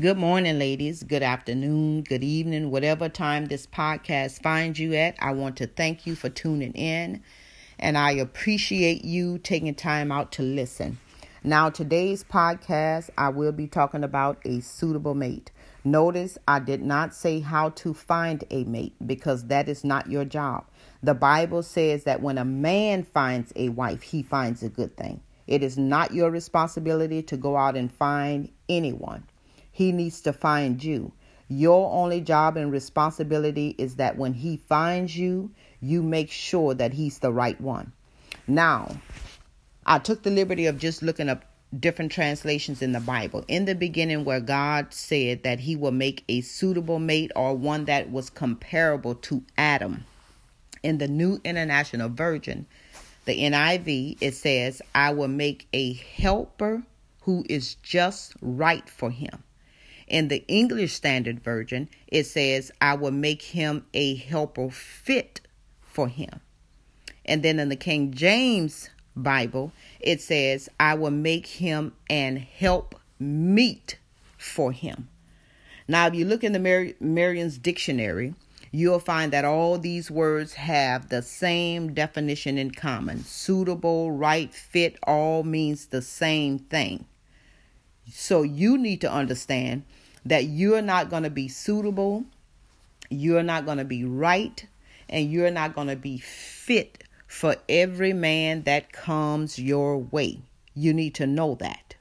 Good morning, ladies. Good afternoon, good evening, whatever time this podcast finds you at. I want to thank you for tuning in and I appreciate you taking time out to listen. Now, today's podcast, I will be talking about a suitable mate. Notice I did not say how to find a mate because that is not your job. The Bible says that when a man finds a wife, he finds a good thing. It is not your responsibility to go out and find anyone. He needs to find you. Your only job and responsibility is that when he finds you, you make sure that he's the right one. Now, I took the liberty of just looking up different translations in the Bible. In the beginning, where God said that he will make a suitable mate or one that was comparable to Adam. In the New International Version, the NIV, it says, I will make a helper who is just right for him. In the English Standard Version, it says, I will make him a helper fit for him. And then in the King James Bible, it says, I will make him and help meet for him. Now, if you look in the Mer- Merriam's dictionary, you'll find that all these words have the same definition in common. Suitable, right, fit, all means the same thing. So you need to understand that you're not going to be suitable, you're not going to be right, and you're not going to be fit for every man that comes your way. You need to know that.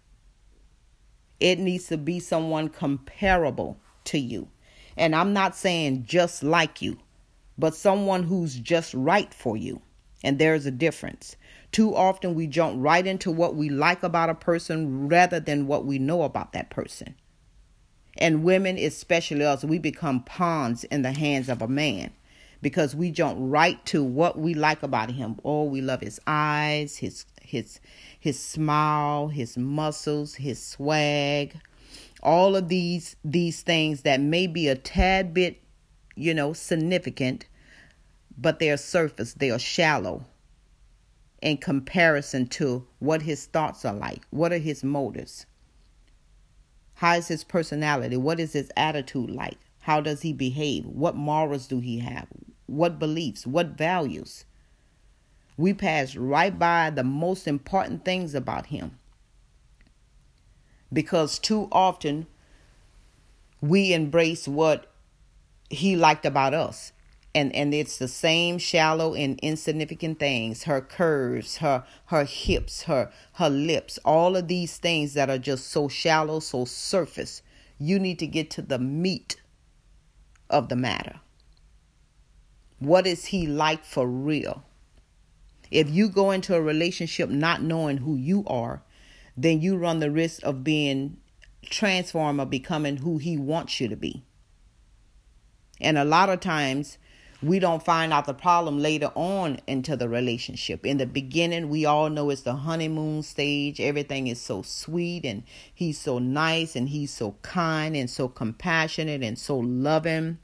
It needs to be someone comparable to you. And I'm not saying just like you, but someone who's just right for you. And there's a difference. Too often we jump right into what we like about a person rather than what we know about that person. And women, especially us, we become pawns in the hands of a man because we jump right to what we like about him. Oh, we love his eyes, his his his smile, his muscles, his swag. All of these these things that may be a tad bit, you know, significant, but they're surface, they are shallow in comparison to what his thoughts are like. What are his motives? How is his personality? What is his attitude like? How does he behave? What morals do he have? What beliefs? What values? We pass right by the most important things about him. Because too often we embrace what he liked about us and and it's the same shallow and insignificant things. Her curves her her hips her her lips all of these things that are just so shallow so surface. You need to get to the meat of the matter. What is he like for real? If you go into a relationship not knowing who you are then you run the risk of being transformed or becoming who he wants you to be. And a lot of times we don't find out the problem later on into the relationship. In the beginning, we all know it's the honeymoon stage. Everything is so sweet and he's so nice and he's so kind and so compassionate and so loving.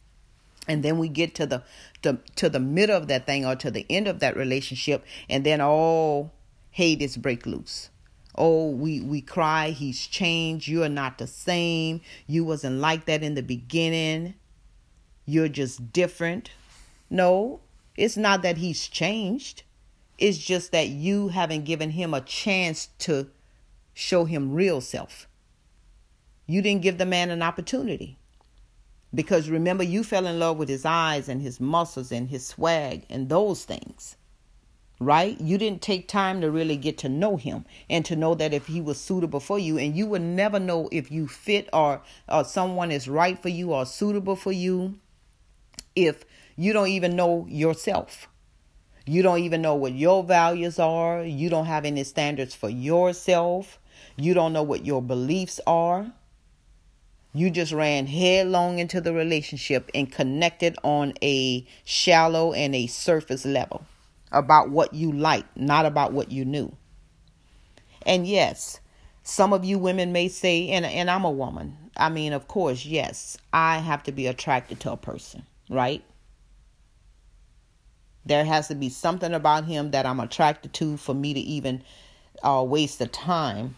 And then we get to the to, to the middle of that thing or to the end of that relationship and then all hate is break loose. Oh, we we cry, he's changed, you are not the same. You wasn't like that in the beginning. You're just different no, it's not that he's changed. It's just that you haven't given him a chance to show him real self. You didn't give the man an opportunity. Because remember, you fell in love with his eyes and his muscles and his swag and those things. Right? You didn't take time to really get to know him and to know that if he was suitable for you. And you would never know if you fit or, or someone is right for you or suitable for you if you don't even know yourself. You don't even know what your values are. You don't have any standards for yourself. You don't know what your beliefs are. You just ran headlong into the relationship and connected on a shallow and a surface level about what you like, not about what you knew. And yes, some of you women may say, and, and I'm a woman. I mean, of course, yes, I have to be attracted to a person, right? There has to be something about him that I'm attracted to for me to even uh, waste the time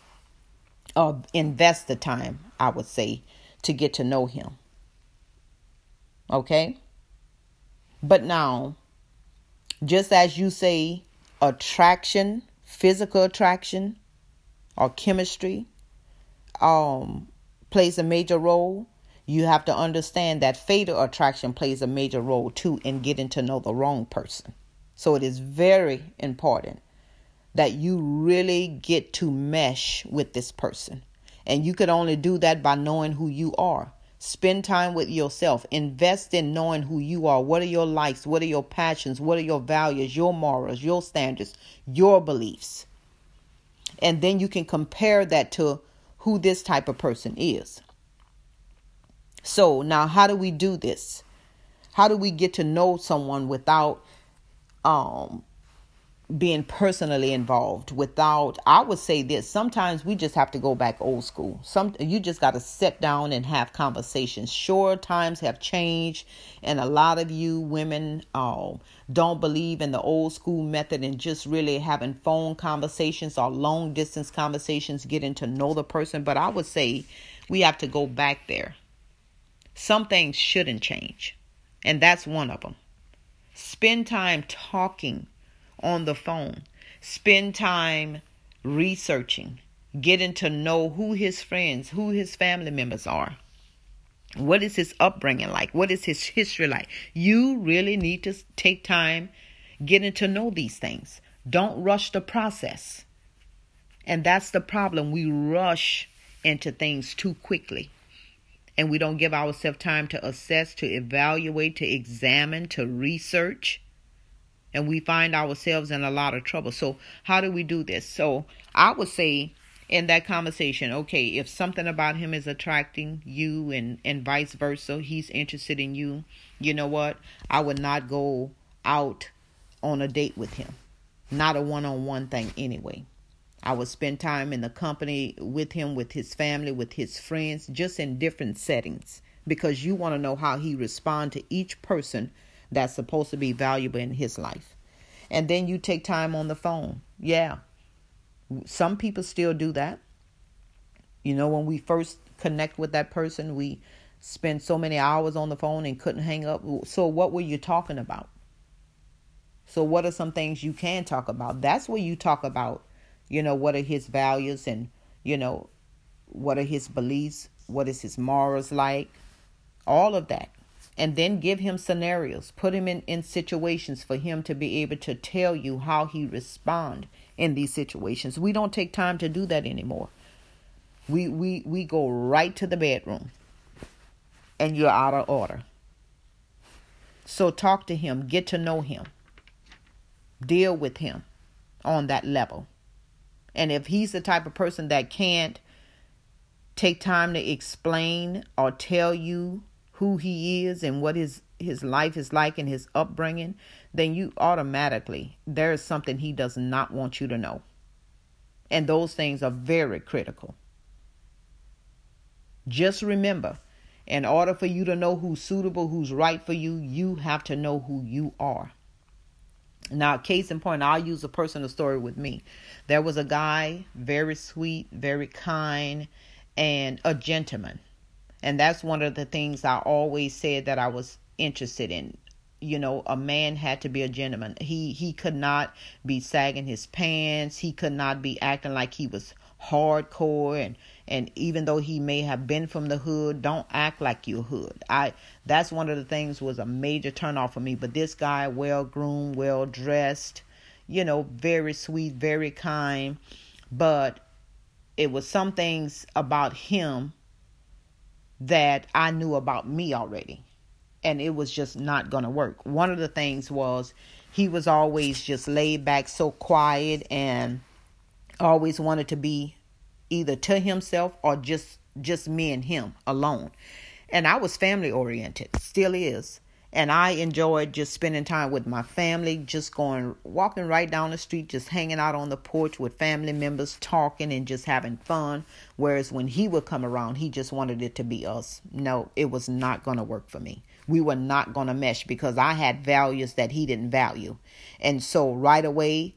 or invest the time, I would say, to get to know him. Okay? But now, just as you say, attraction, physical attraction, or chemistry um, plays a major role, you have to understand that fatal attraction plays a major role too in getting to know the wrong person. So it is very important that you really get to mesh with this person. And you could only do that by knowing who you are. Spend time with yourself. Invest in knowing who you are. What are your likes? What are your passions? What are your values, your morals, your standards, your beliefs? And then you can compare that to who this type of person is. So, now how do we do this? How do we get to know someone without um being personally involved? Without i would say this sometimes we just have to go back old school. Some you just got to sit down and have conversations. Sure times have changed and a lot of you women um, don't believe in the old school method and just really having phone conversations or long distance conversations getting to know the person. But i would say we have to go back there some things shouldn't change and that's one of them spend time talking on the phone. Spend time researching, getting to know who his friends, who his family members are. What is his upbringing like? What is his history like? You really need to take time getting to know these things. Don't rush the process. And that's the problem. We rush into things too quickly. And we don't give ourselves time to assess, to evaluate, to examine, to research and we find ourselves in a lot of trouble. So, how do we do this? So, I would say in that conversation, okay, if something about him is attracting you and and vice versa, he's interested in you, you know what? I would not go out on a date with him. Not a one-on-one thing anyway. I would spend time in the company with him, with his family, with his friends, just in different settings because you want to know how he respond to each person that's supposed to be valuable in his life. And then you take time on the phone. Yeah. Some people still do that. You know, when we first connect with that person, we spend so many hours on the phone and couldn't hang up. So, what were you talking about? So, what are some things you can talk about? That's where you talk about, you know, what are his values and, you know, what are his beliefs? What is his morals like? All of that and then give him scenarios put him in, in situations for him to be able to tell you how he respond in these situations we don't take time to do that anymore we we we go right to the bedroom and you're out of order so talk to him get to know him deal with him on that level and if he's the type of person that can't take time to explain or tell you who he is and what his his life is like and his upbringing, then you automatically there is something he does not want you to know. And those things are very critical. Just remember, in order for you to know who's suitable, who's right for you, you have to know who you are. Now, case in point, I'll use a personal story with me. There was a guy, very sweet, very kind, and a gentleman. And that's one of the things I always said that I was interested in. You know, a man had to be a gentleman. He he could not be sagging his pants. He could not be acting like he was hardcore and and even though he may have been from the hood, don't act like you're hood. I that's one of the things was a major turnoff for me. But this guy, well groomed, well dressed, you know, very sweet, very kind. But it was some things about him that I knew about me already. And it was just not to work. One of the things was he was always just laid back, so quiet, and always wanted to be either to himself or just just me and him alone. And I was family oriented, still is. And I enjoyed just spending time with my family, just going walking right down the street, just hanging out on the porch with family members, talking and just having fun. Whereas when he would come around, he just wanted it to be us. No, it was not going to work for me. We were not going to mesh because I had values that he didn't value. And so right away,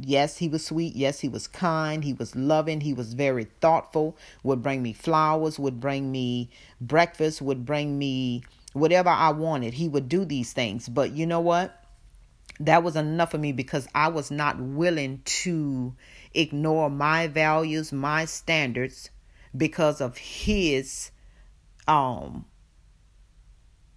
Yes, he was sweet. Yes, he was kind. He was loving. He was very thoughtful. Would bring me flowers, would bring me breakfast, would bring me whatever I wanted. He would do these things. But you know what? That was enough for me because I was not willing to ignore my values, my standards because of his um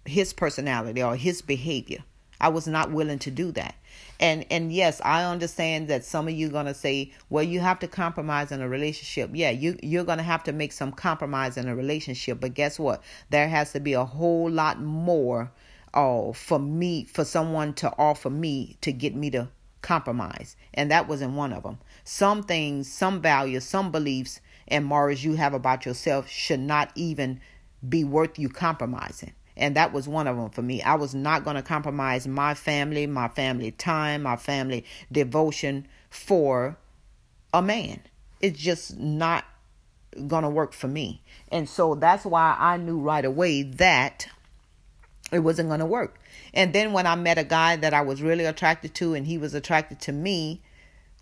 his personality or his behavior. I was not willing to do that. And and yes, I understand that some of you are gonna say, well, you have to compromise in a relationship. Yeah, you you're gonna have to make some compromise in a relationship. But guess what? There has to be a whole lot more uh, for me for someone to offer me to get me to compromise. And that wasn't one of them. Some things, some values, some beliefs and morals you have about yourself should not even be worth you compromising. And that was one of them for me. I was not going to compromise my family, my family time, my family devotion for a man. It's just not going to work for me. And so that's why I knew right away that it wasn't going to work. And then when I met a guy that I was really attracted to and he was attracted to me,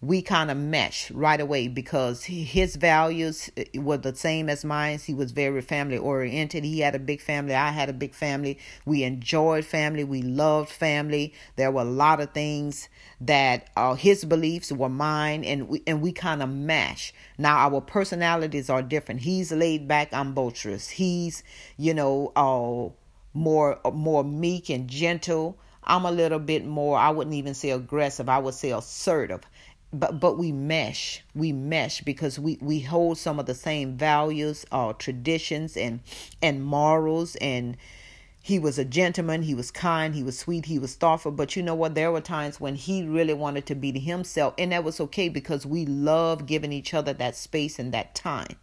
we kind of mesh right away because his values eh, were the same as mine. He was very family oriented. He had a big family. I had a big family. We enjoyed family. We loved family. There were a lot of things that uh, his beliefs were mine, and we and we kind of mash. Now our personalities are different. He's laid back. I'm boisterous. He's you know uh, more more meek and gentle. I'm a little bit more. I wouldn't even say aggressive. I would say assertive but but we mesh we mesh because we we hold some of the same values or uh, traditions and and morals. And he was a gentleman. He was kind. He was sweet. He was thoughtful. But you know what? There were times when he really wanted to be to himself. And that was okay because we love giving each other that space and that time.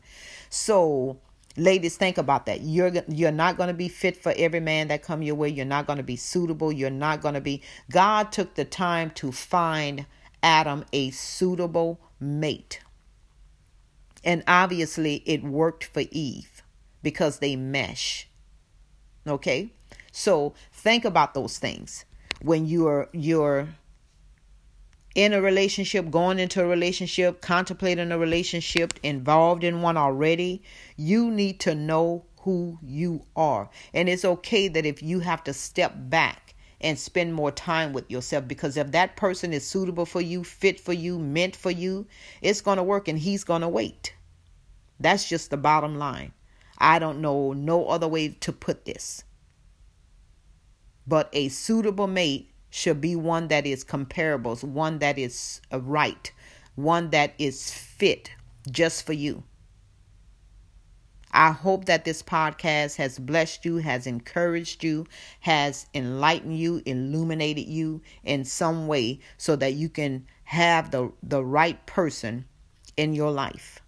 So ladies think about that. You're you're not going to be fit for every man that come your way. You're not going to be suitable. You're not going to be god took the time to find Adam a suitable mate. And obviously, it worked for Eve because they mesh. Okay? So think about those things. When you're you're in a relationship, going into a relationship, contemplating a relationship, involved in one already, you need to know who you are. And it's okay that if you have to step back and spend more time with yourself because if that person is suitable for you, fit for you, meant for you, it's going to work and he's going to wait. That's just the bottom line. I don't know no other way to put this. But a suitable mate should be one that is comparable, one that is right, one that is fit just for you. I hope that this podcast has blessed you, has encouraged you, has enlightened you, illuminated you in some way so that you can have the, the right person in your life.